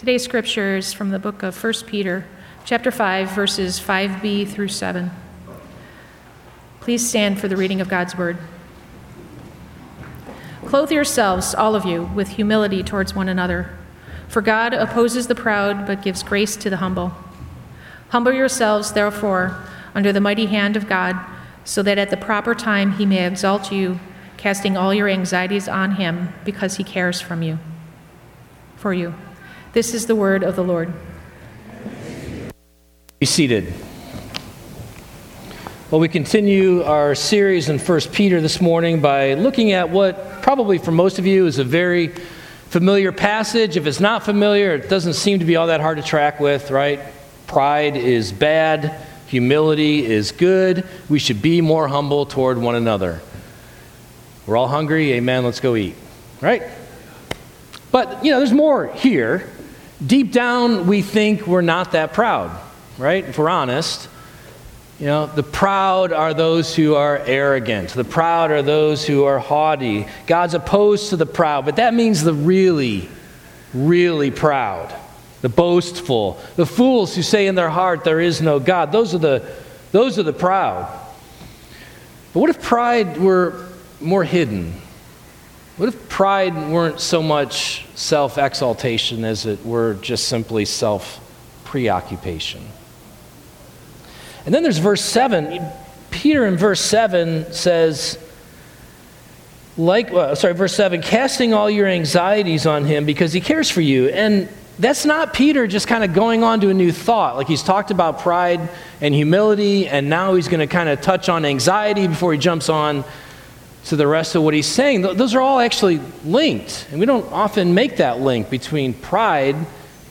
Today's scripture is from the book of 1 Peter, chapter 5, verses 5b through 7. Please stand for the reading of God's word. Clothe yourselves, all of you, with humility towards one another. For God opposes the proud, but gives grace to the humble. Humble yourselves, therefore, under the mighty hand of God, so that at the proper time he may exalt you, casting all your anxieties on him, because he cares from you. For you. This is the word of the Lord. Be seated. Well, we continue our series in 1 Peter this morning by looking at what probably for most of you is a very familiar passage. If it's not familiar, it doesn't seem to be all that hard to track with, right? Pride is bad, humility is good. We should be more humble toward one another. We're all hungry, amen, let's go eat, right? But, you know, there's more here deep down, we think we're not that proud, right? If we're honest. You know, the proud are those who are arrogant. The proud are those who are haughty. God's opposed to the proud, but that means the really, really proud, the boastful, the fools who say in their heart there is no God. Those are the, those are the proud. But what if pride were more hidden? What if pride weren't so much self exaltation as it were just simply self preoccupation? And then there's verse 7. Peter in verse 7 says, like, uh, sorry, verse 7, casting all your anxieties on him because he cares for you. And that's not Peter just kind of going on to a new thought. Like he's talked about pride and humility, and now he's going to kind of touch on anxiety before he jumps on to the rest of what he's saying, those are all actually linked. And we don't often make that link between pride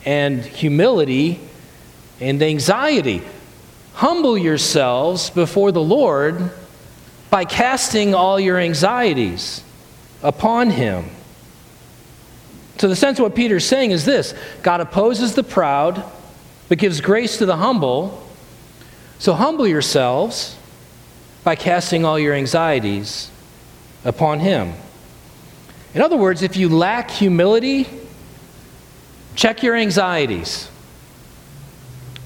and humility and anxiety. Humble yourselves before the Lord by casting all your anxieties upon him. So, the sense of what Peter's saying is this God opposes the proud, but gives grace to the humble. So, humble yourselves by casting all your anxieties upon him. In other words, if you lack humility, check your anxieties.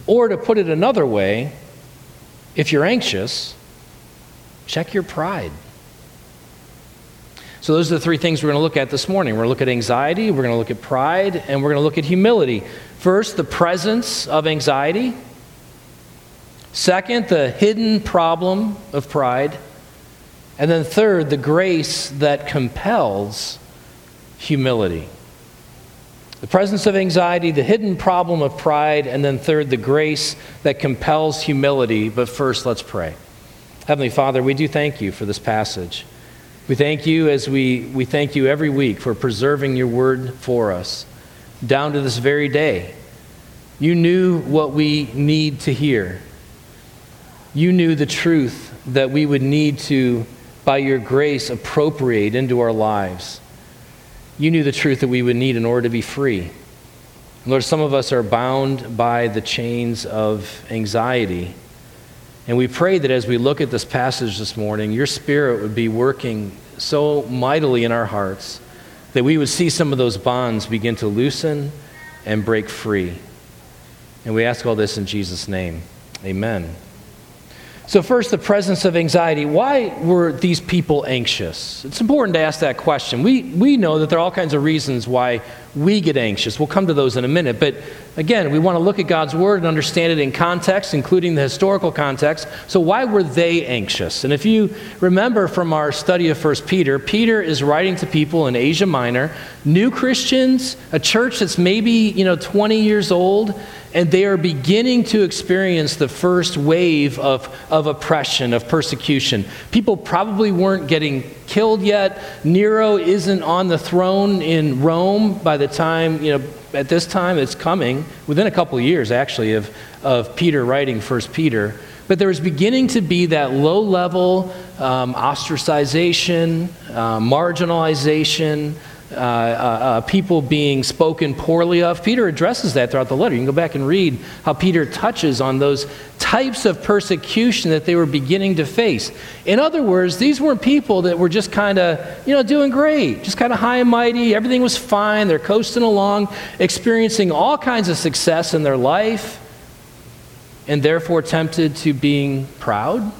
Or to put it another way, if you're anxious, check your pride. So, those are the three things we're going to look at this morning. We're going to look at anxiety, we're going to look at pride, and we're going to look at humility. First, the presence of anxiety. Second, the hidden problem of pride. And then, third, the grace that compels humility. The presence of anxiety, the hidden problem of pride, and then, third, the grace that compels humility. But first, let's pray. Heavenly Father, we do thank you for this passage. We thank you as we, we thank you every week for preserving your word for us down to this very day. You knew what we need to hear. You knew the truth that we would need to by your grace, appropriate into our lives. You knew the truth that we would need in order to be free. Lord, some of us are bound by the chains of anxiety. And we pray that as we look at this passage this morning, your Spirit would be working so mightily in our hearts that we would see some of those bonds begin to loosen and break free. And we ask all this in Jesus' name. Amen. So, first, the presence of anxiety. Why were these people anxious? It's important to ask that question. We, we know that there are all kinds of reasons why we get anxious. We'll come to those in a minute. But again, we want to look at God's Word and understand it in context, including the historical context. So, why were they anxious? And if you remember from our study of 1 Peter, Peter is writing to people in Asia Minor, new Christians, a church that's maybe you know, 20 years old and they are beginning to experience the first wave of, of oppression, of persecution. People probably weren't getting killed yet. Nero isn't on the throne in Rome by the time, you know, at this time it's coming, within a couple of years actually, of, of Peter writing First Peter. But there was beginning to be that low level um, ostracization, uh, marginalization, uh, uh, uh, people being spoken poorly of. Peter addresses that throughout the letter. You can go back and read how Peter touches on those types of persecution that they were beginning to face. In other words, these weren't people that were just kind of, you know, doing great, just kind of high and mighty. Everything was fine. They're coasting along, experiencing all kinds of success in their life, and therefore tempted to being proud.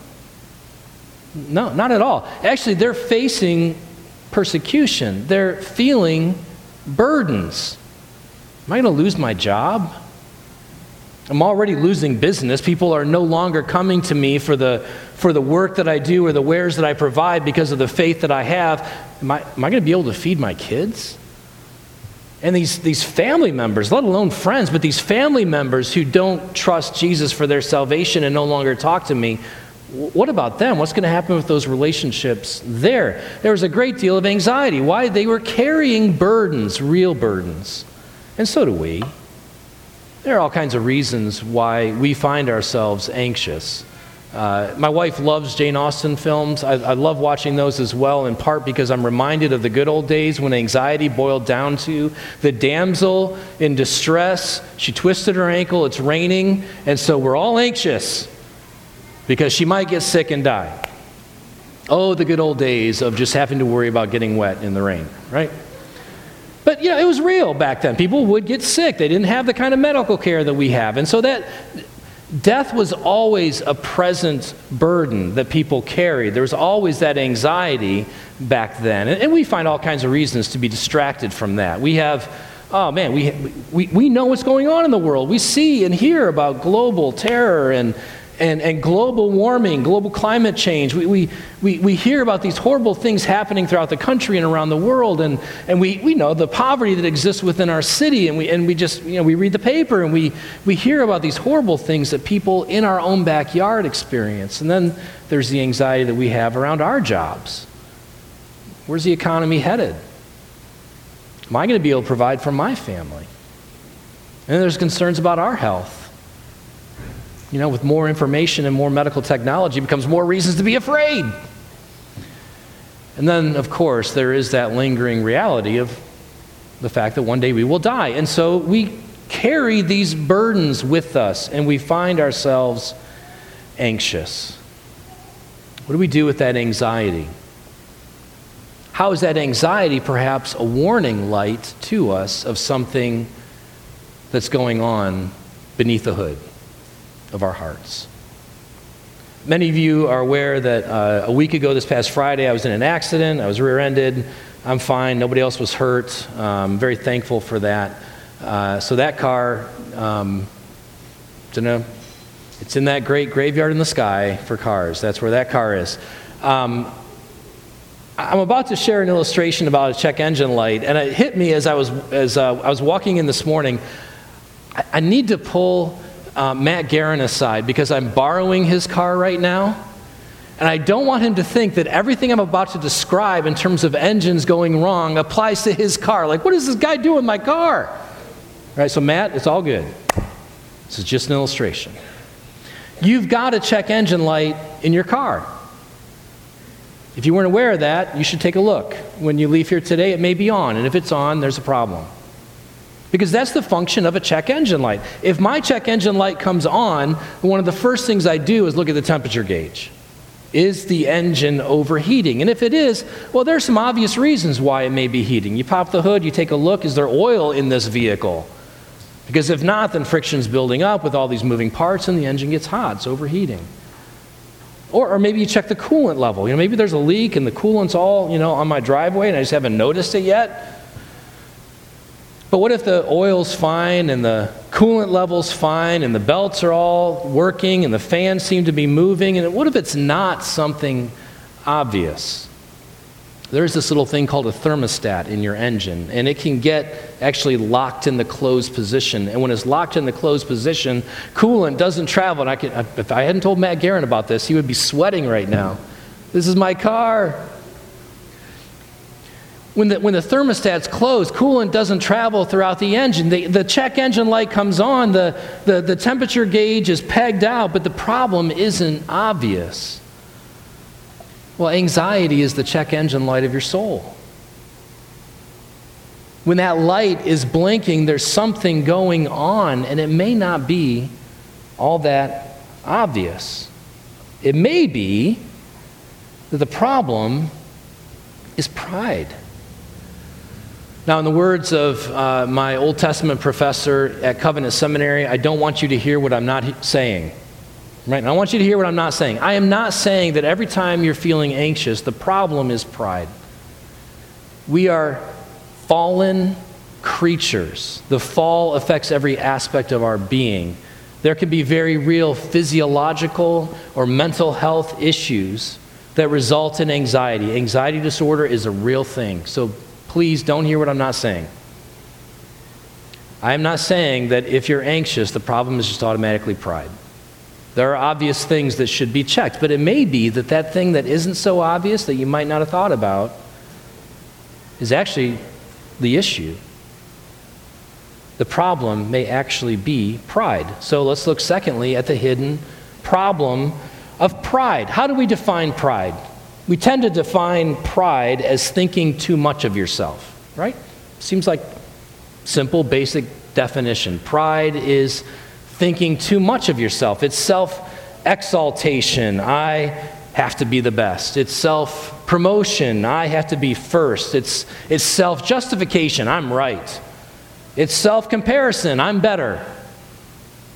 No, not at all. Actually, they're facing persecution, they're feeling burdens. Am I going to lose my job? I'm already losing business. People are no longer coming to me for the, for the work that I do or the wares that I provide because of the faith that I have. Am I, am I going to be able to feed my kids? And these, these family members, let alone friends, but these family members who don't trust Jesus for their salvation and no longer talk to me, what about them? What's going to happen with those relationships there? There was a great deal of anxiety. Why? They were carrying burdens, real burdens. And so do we. There are all kinds of reasons why we find ourselves anxious. Uh, my wife loves Jane Austen films. I, I, love watching those as well, in part because I'm reminded of the good old days when anxiety boiled down to the damsel in distress. She twisted her ankle, it's raining, and so we're all anxious because she might get sick and die. Oh, the good old days of just having to worry about getting wet in the rain, right? But you know, it was real back then. People would get sick. They didn't have the kind of medical care that we have. And so that death was always a present burden that people carried. There was always that anxiety back then. And, and we find all kinds of reasons to be distracted from that. We have oh man, we, we, we know what's going on in the world. We see and hear about global terror and and, and global warming, global climate change. We, we, we, we hear about these horrible things happening throughout the country and around the world, and, and we, we know the poverty that exists within our city, and we, and we just, you know, we read the paper and we, we hear about these horrible things that people in our own backyard experience. And then there's the anxiety that we have around our jobs. Where's the economy headed? Am I going to be able to provide for my family? And there's concerns about our health you know, with more information and more medical technology becomes more reasons to be afraid. And then, of course, there is that lingering reality of the fact that one day we will die. And so we carry these burdens with us and we find ourselves anxious. What do we do with that anxiety? How is that anxiety perhaps a warning light to us of something that's going on beneath the hood? Of our hearts. Many of you are aware that uh, a week ago, this past Friday, I was in an accident. I was rear ended. I'm fine. Nobody else was hurt. I'm very thankful for that. Uh, so, that car, um, it's, in it's in that great graveyard in the sky for cars. That's where that car is. Um, I'm about to share an illustration about a check engine light, and it hit me as I was, as, uh, I was walking in this morning. I, I need to pull uh, Matt Guerin aside because I'm borrowing his car right now. And I don't want him to think that everything I'm about to describe in terms of engines going wrong applies to his car. Like, what does this guy do with my car? All right, so Matt, it's all good. This is just an illustration. You've got a check engine light in your car. If you weren't aware of that, you should take a look. When you leave here today, it may be on, and if it's on, there's a problem. Because that's the function of a check engine light. If my check engine light comes on, one of the first things I do is look at the temperature gauge. Is the engine overheating? And if it is, well, there's some obvious reasons why it may be heating. You pop the hood, you take a look, is there oil in this vehicle? Because if not, then friction's building up with all these moving parts and the engine gets hot, it's overheating. Or, or maybe you check the coolant level. You know, maybe there's a leak and the coolant's all, you know, on my driveway and I just haven't noticed it yet. But what if the oil's fine and the coolant level's fine and the belts are all working and the fans seem to be moving? And what if it's not something obvious? There's this little thing called a thermostat in your engine, and it can get actually locked in the closed position. And when it's locked in the closed position, coolant doesn't travel. And I could, if I hadn't told Matt Guerin about this, he would be sweating right now. This is my car when the, when the thermostat's closed, coolant doesn't travel throughout the engine. The, the check engine light comes on, the, the, the temperature gauge is pegged out, but the problem isn't obvious. Well, anxiety is the check engine light of your soul. When that light is blinking, there's something going on, and it may not be all that obvious. It may be that the problem is pride. Now, in the words of uh, my Old Testament professor at Covenant Seminary, I don't want you to hear what I'm not saying. Right? And I want you to hear what I'm not saying. I am not saying that every time you're feeling anxious, the problem is pride. We are fallen creatures. The fall affects every aspect of our being. There can be very real physiological or mental health issues that result in anxiety. Anxiety disorder is a real thing. So please don't hear what I'm not saying. I am not saying that if you're anxious, the problem is just automatically pride. There are obvious things that should be checked, but it may be that that thing that isn't so obvious that you might not have thought about is actually the issue. The problem may actually be pride. So let's look, secondly, at the hidden problem of pride. How do we define pride? We tend to define pride as thinking too much of yourself, right? Seems like simple, basic definition. Pride is thinking too much of yourself. It's self exaltation. I have to be the best. It's self promotion. I have to be first. It's, it's self justification. I'm right. It's self comparison. I'm better.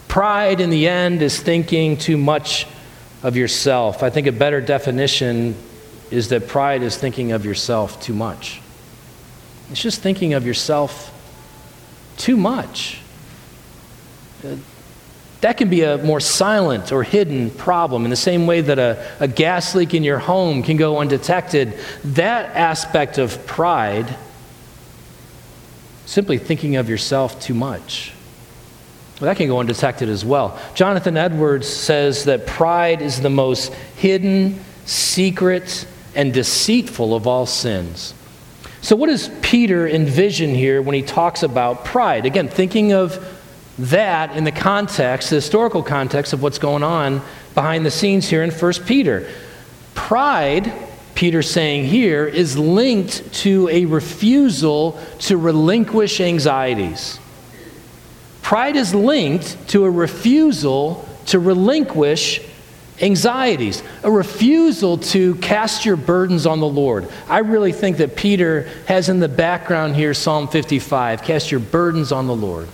Pride, in the end, is thinking too much of yourself. I think a better definition is that pride is thinking of yourself too much. It's just thinking of yourself too much. Uh, that can be a more silent or hidden problem in the same way that a, a gas leak in your home can go undetected. That aspect of pride, simply thinking of yourself too much. Well, that can go undetected as well. Jonathan Edwards says that pride is the most hidden, secret, and deceitful of all sins. So, what does Peter envision here when he talks about pride? Again, thinking of that in the context, the historical context of what's going on behind the scenes here in 1 Peter. Pride, Peter's saying here, is linked to a refusal to relinquish anxieties. Pride is linked to a refusal to relinquish anxieties, a refusal to cast your burdens on the Lord. I really think that Peter has in the background here Psalm 55 cast your burdens on the Lord.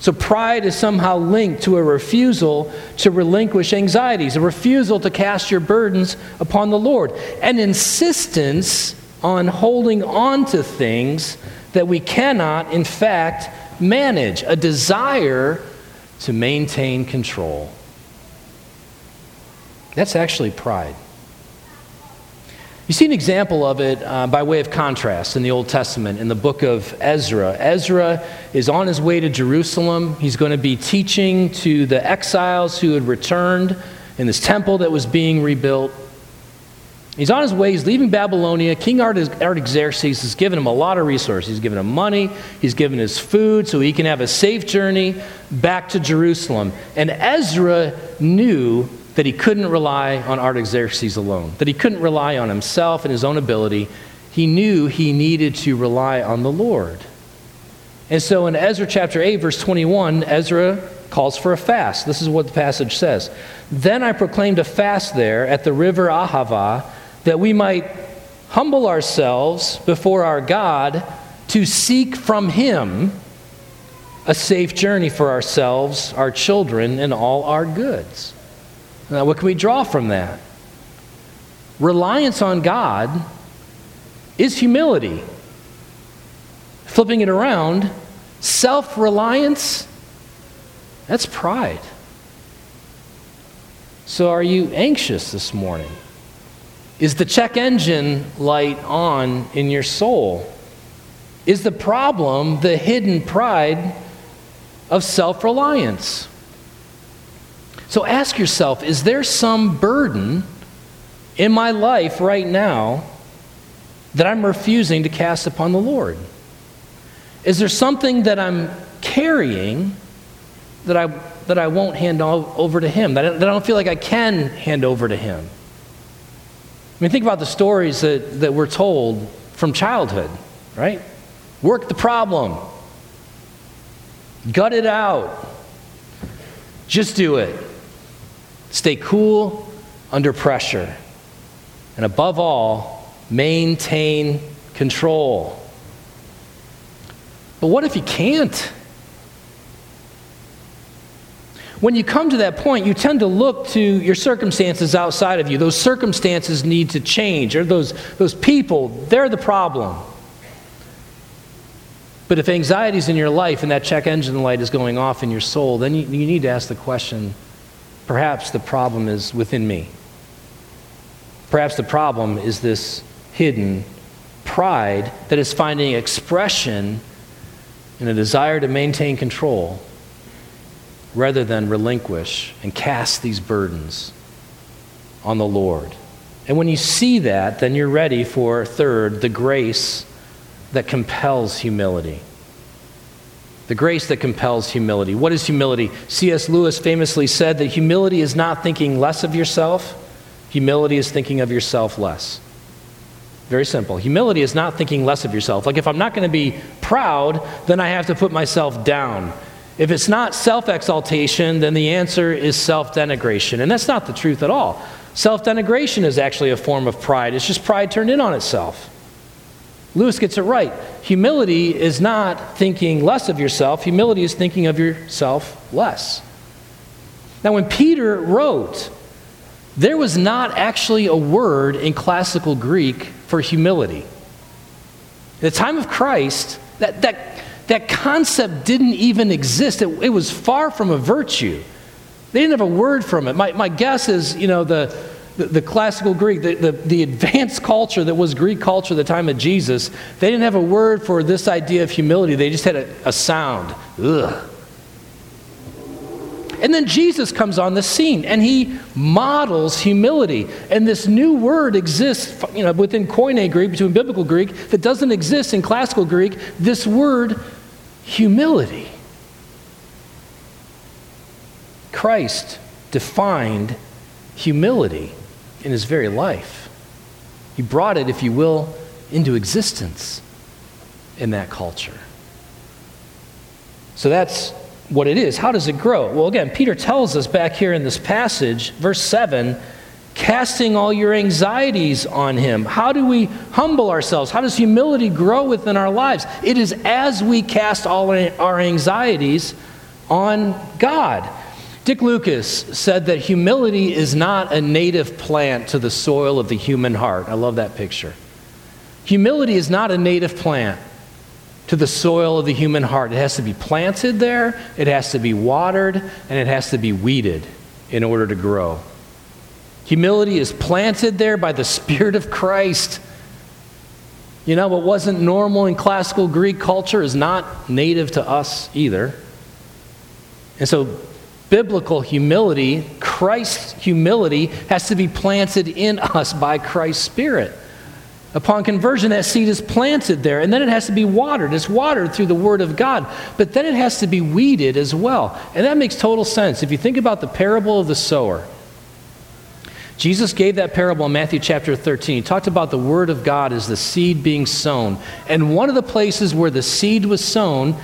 So, pride is somehow linked to a refusal to relinquish anxieties, a refusal to cast your burdens upon the Lord, an insistence on holding on to things that we cannot, in fact, manage, a desire to maintain control. That's actually pride. You see an example of it uh, by way of contrast in the Old Testament in the book of Ezra. Ezra is on his way to Jerusalem. He's going to be teaching to the exiles who had returned in this temple that was being rebuilt. He's on his way, he's leaving Babylonia. King Artaxerxes has given him a lot of resources. He's given him money, he's given his food so he can have a safe journey back to Jerusalem. And Ezra knew that he couldn't rely on Artaxerxes alone, that he couldn't rely on himself and his own ability. He knew he needed to rely on the Lord. And so in Ezra chapter 8, verse 21, Ezra calls for a fast. This is what the passage says. Then I proclaimed a fast there at the river Ahava that we might humble ourselves before our God to seek from Him a safe journey for ourselves, our children, and all our goods. Now, what can we draw from that? Reliance on God is humility. Flipping it around, self reliance, that's pride. So, are you anxious this morning? Is the check engine light on in your soul? Is the problem the hidden pride of self reliance? So ask yourself is there some burden in my life right now that I'm refusing to cast upon the Lord? Is there something that I'm carrying that I, that I won't hand over to Him, that I, that I don't feel like I can hand over to Him? I mean, think about the stories that, that we're told from childhood, right? Work the problem. Gut it out. Just do it. Stay cool under pressure. And above all, maintain control. But what if you can't? When you come to that point, you tend to look to your circumstances outside of you. Those circumstances need to change, or those, those people, they're the problem. But if anxiety is in your life and that check engine light is going off in your soul, then you, you need to ask the question perhaps the problem is within me. Perhaps the problem is this hidden pride that is finding expression in a desire to maintain control rather than relinquish and cast these burdens on the Lord. And when you see that, then you're ready for, third, the grace that compels humility. The grace that compels humility. What is humility? C.S. Lewis famously said that humility is not thinking less of yourself, humility is thinking of yourself less. Very simple. Humility is not thinking less of yourself. Like if I'm not going to be proud, then I have to put myself down. If it's not self exaltation, then the answer is self denigration. And that's not the truth at all. Self denigration is actually a form of pride, it's just pride turned in on itself. Lewis gets it right. Humility is not thinking less of yourself, humility is thinking of yourself less. Now, when Peter wrote, there was not actually a word in classical Greek for humility. At the time of Christ, that, that, that concept didn't even exist. It, it was far from a virtue. They didn't have a word from it. My, my guess is, you know, the, the, the classical Greek, the, the, the, advanced culture that was Greek culture at the time of Jesus, they didn't have a word for this idea of humility. They just had a, a sound. Ugh. And then Jesus comes on the scene and he models humility. And this new word exists you know, within Koine Greek, between biblical Greek, that doesn't exist in classical Greek. This word, humility. Christ defined humility in his very life. He brought it, if you will, into existence in that culture. So that's what it is. How does it grow? Well, again, Peter tells us back here in this passage, verse 7 casting all your anxieties on him. How do we humble ourselves? How does humility grow within our lives? It is as we cast all our anxieties on God. Dick Lucas said that humility is not a native plant to the soil of the human heart. I love that picture. Humility is not a native plant to the soil of the human heart. It has to be planted there, it has to be watered, and it has to be weeded in order to grow. Humility is planted there by the Spirit of Christ. You know, what wasn't normal in classical Greek culture is not native to us either. And so biblical humility, Christ's humility, has to be planted in us by Christ's Spirit. Upon conversion, that seed is planted there, and then it has to be watered. It's watered through the Word of God, but then it has to be weeded as well. And that makes total sense. If you think about the parable of the sower, Jesus gave that parable in Matthew chapter 13. He talked about the Word of God as the seed being sown. And one of the places where the seed was sown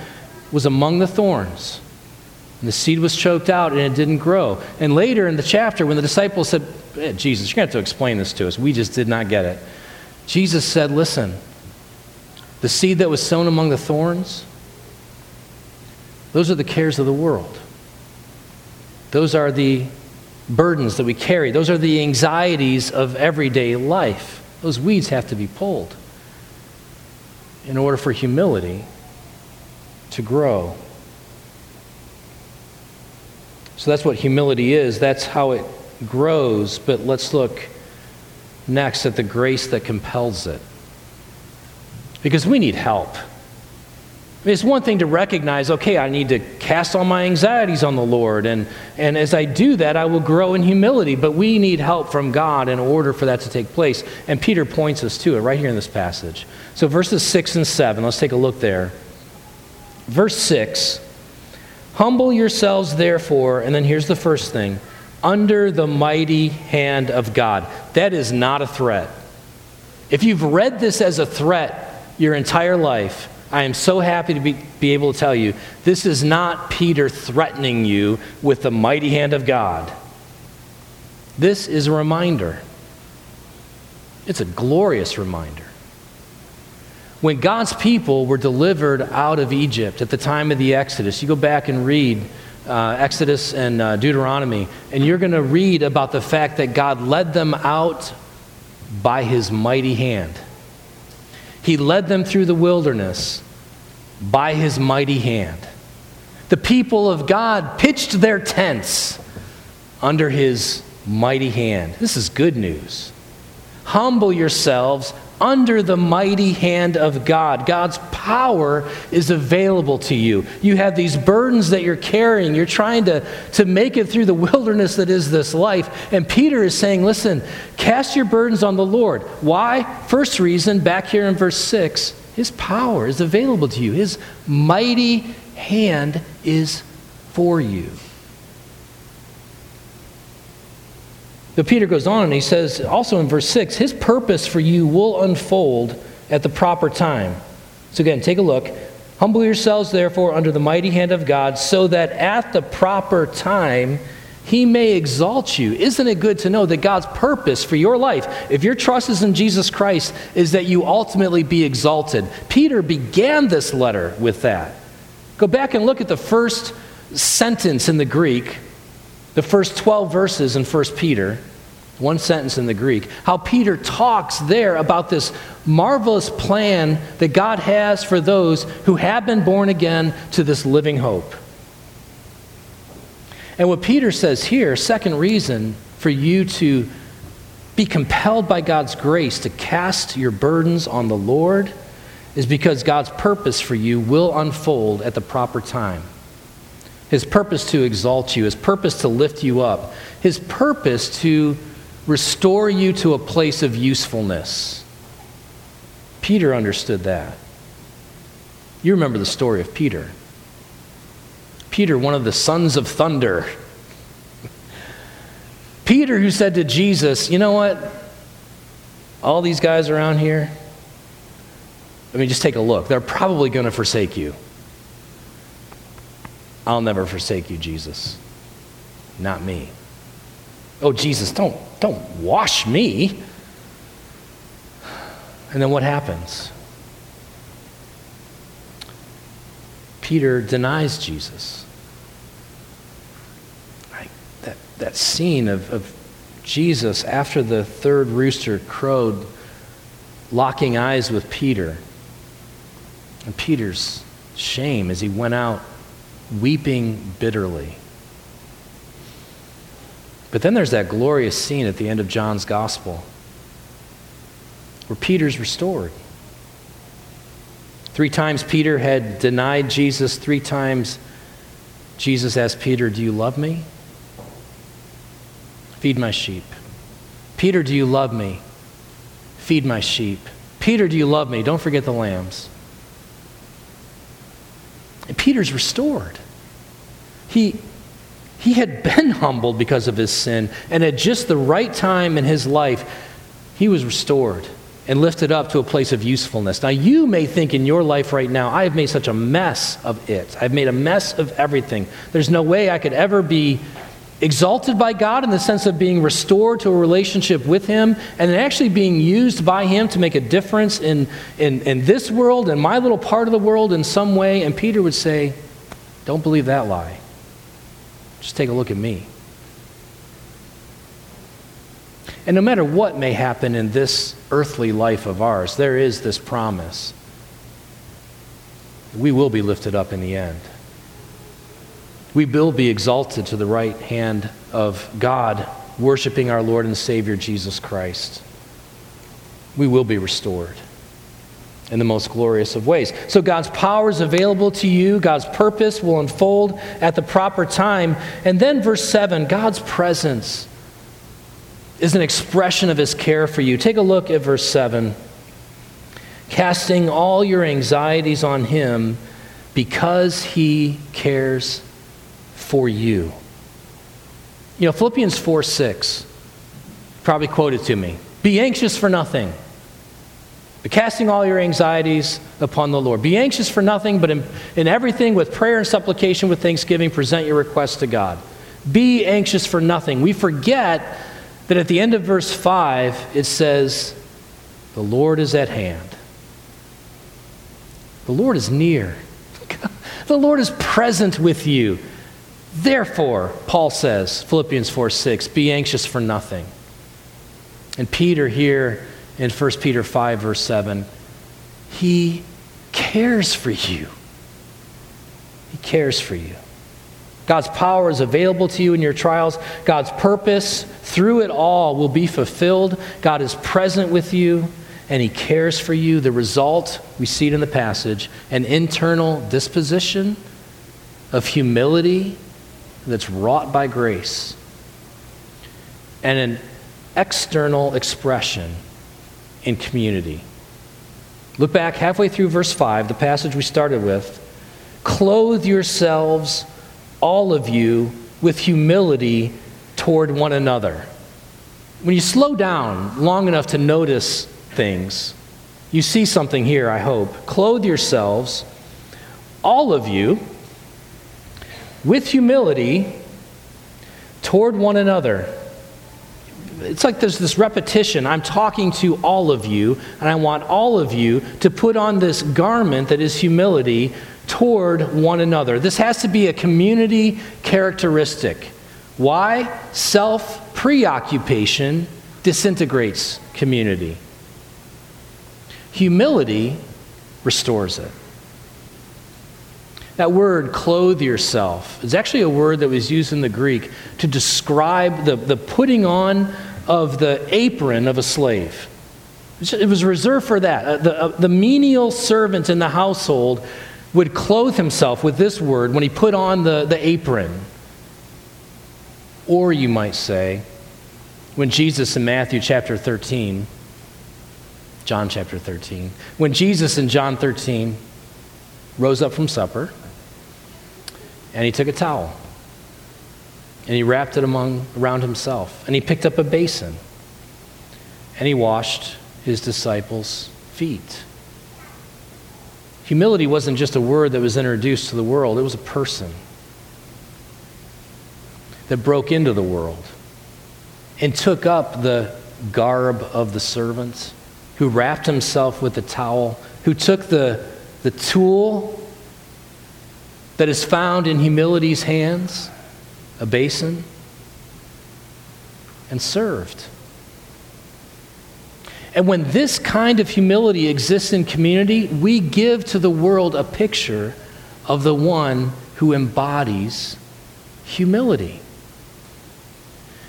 was among the thorns. And the seed was choked out and it didn't grow. And later in the chapter, when the disciples said, eh, Jesus, you're going to have to explain this to us. We just did not get it. Jesus said, Listen, the seed that was sown among the thorns, those are the cares of the world. Those are the burdens that we carry. Those are the anxieties of everyday life. Those weeds have to be pulled in order for humility to grow. So that's what humility is. That's how it grows. But let's look next at the grace that compels it. Because we need help. It's one thing to recognize, okay, I need to cast all my anxieties on the Lord. And, and as I do that, I will grow in humility. But we need help from God in order for that to take place. And Peter points us to it right here in this passage. So, verses 6 and 7, let's take a look there. Verse 6 Humble yourselves, therefore, and then here's the first thing under the mighty hand of God. That is not a threat. If you've read this as a threat your entire life, I am so happy to be, be able to tell you this is not Peter threatening you with the mighty hand of God. This is a reminder. It's a glorious reminder. When God's people were delivered out of Egypt at the time of the Exodus, you go back and read uh, Exodus and uh, Deuteronomy, and you're going to read about the fact that God led them out by his mighty hand. He led them through the wilderness by his mighty hand. The people of God pitched their tents under his mighty hand. This is good news. Humble yourselves under the mighty hand of God. God's power is available to you. You have these burdens that you're carrying. You're trying to, to make it through the wilderness that is this life. And Peter is saying, listen, cast your burdens on the Lord. Why? First reason, back here in verse 6, his power is available to you, his mighty hand is for you. But Peter goes on and he says, also in verse 6, his purpose for you will unfold at the proper time. So again, take a look. Humble yourselves, therefore, under the mighty hand of God, so that at the proper time he may exalt you. Isn't it good to know that God's purpose for your life, if your trust is in Jesus Christ, is that you ultimately be exalted? Peter began this letter with that. Go back and look at the first sentence in the Greek the first 12 verses in 1 Peter, one sentence in the Greek, how Peter talks there about this marvelous plan that God has for those who have been born again to this living hope. And what Peter says here, second reason for you to be compelled by God's grace to cast your burdens on the Lord, is because God's purpose for you will unfold at the proper time his purpose to exalt you, his purpose to lift you up, his purpose to restore you to a place of usefulness. Peter understood that. You remember the story of Peter. Peter, one of the sons of thunder. Peter, who said to Jesus, You know what? All these guys around here, I mean, just take a look. They're probably going to forsake you. I'll never forsake you, Jesus. Not me. Oh, Jesus, don't, don't wash me. And then what happens? Peter denies Jesus. That, that scene of, of Jesus after the third rooster crowed, locking eyes with Peter. And Peter's shame as he went out weeping bitterly. But then there's that glorious scene at the end of John's gospel where Peter's restored. Three times Peter had denied Jesus. Three times Jesus asked Peter, Do you love me? Feed my sheep. Peter, do you love me? Feed my sheep. Peter, do you love me? Don't forget the lambs. And Peter's restored. He, he had been humbled because of his sin, and at just the right time in his life, he was restored and lifted up to a place of usefulness. Now, you may think in your life right now, I have made such a mess of it. I've made a mess of everything. There's no way I could ever be exalted by God in the sense of being restored to a relationship with Him and then actually being used by Him to make a difference in, in, in this world and my little part of the world in some way. And Peter would say, Don't believe that lie. Just take a look at me. And no matter what may happen in this earthly life of ours, there is this promise. We will be lifted up in the end we will be exalted to the right hand of God, worshiping our Lord and Savior Jesus Christ. We will be restored in the most glorious of ways. So God's power is available to you, God's purpose will unfold at the proper time. And then, verse 7 God's presence is an expression of his care for you. Take a look at verse 7. Casting all your anxieties on him because he cares for you. You know, Philippians 4 6, probably quoted to me. Be anxious for nothing, But casting all your anxieties upon the Lord. Be anxious for nothing, but in, in everything with prayer and supplication with thanksgiving, present your requests to God. Be anxious for nothing. We forget that at the end of verse 5, it says, The Lord is at hand. The Lord is near. the Lord is present with you. Therefore, Paul says, Philippians 4 6, be anxious for nothing. And Peter here in 1 Peter 5, verse 7, he cares for you. He cares for you. God's power is available to you in your trials. God's purpose through it all will be fulfilled. God is present with you and He cares for you. The result, we see it in the passage, an internal disposition of humility that's wrought by grace, and an external expression in community. Look back halfway through verse 5, the passage we started with. Clothe yourselves, all of you, with humility toward one another. When you slow down long enough to notice things, you see something here, I hope. Clothe yourselves, all of you, with humility toward one another it's like there's this repetition. I'm talking to all of you, and I want all of you to put on this garment that is humility toward one another. This has to be a community characteristic. Why? Self preoccupation disintegrates community, humility restores it. That word, clothe yourself, is actually a word that was used in the Greek to describe the, the putting on of the apron of a slave. It was reserved for that. Uh, the, uh, the menial servant in the household would clothe himself with this word when he put on the, the apron. Or you might say, when Jesus in Matthew chapter 13, John chapter 13, when Jesus in John 13 rose up from supper, and he took a towel and he wrapped it among, around himself. And he picked up a basin and he washed his disciples' feet. Humility wasn't just a word that was introduced to the world, it was a person that broke into the world and took up the garb of the servant, who wrapped himself with a towel, who took the, the tool that is found in humility's hands, a basin, and served. And when this kind of humility exists in community, we give to the world a picture of the one who embodies humility.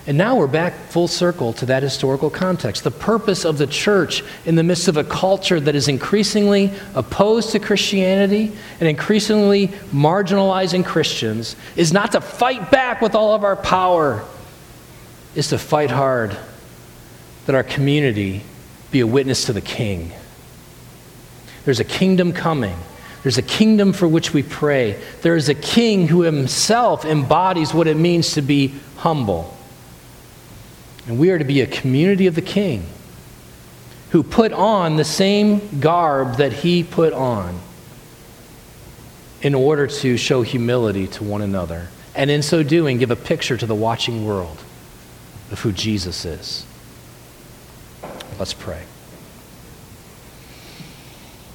And now we're back full circle to that historical context. The purpose of the church in the midst of a culture that is increasingly opposed to Christianity and increasingly marginalizing Christians is not to fight back with all of our power, is to fight hard that our community be a witness to the King. There's a kingdom coming. There's a kingdom for which we pray. There is a king who himself embodies what it means to be humble. And we are to be a community of the King who put on the same garb that he put on in order to show humility to one another. And in so doing, give a picture to the watching world of who Jesus is. Let's pray.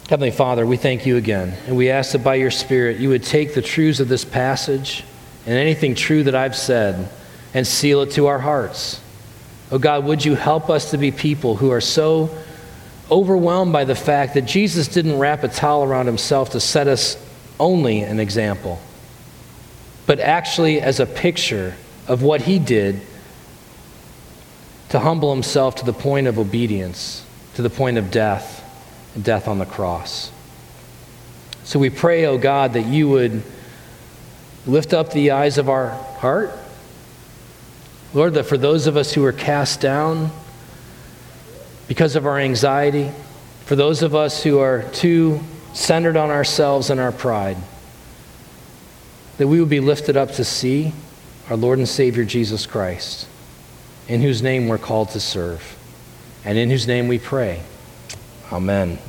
Heavenly Father, we thank you again, and we ask that by your Spirit you would take the truths of this passage and anything true that I've said and seal it to our hearts. Oh God, would you help us to be people who are so overwhelmed by the fact that Jesus didn't wrap a towel around himself to set us only an example, but actually as a picture of what he did to humble himself to the point of obedience, to the point of death, and death on the cross. So we pray, oh God, that you would lift up the eyes of our heart Lord, that for those of us who are cast down because of our anxiety, for those of us who are too centered on ourselves and our pride, that we would be lifted up to see our Lord and Savior Jesus Christ, in whose name we're called to serve, and in whose name we pray. Amen.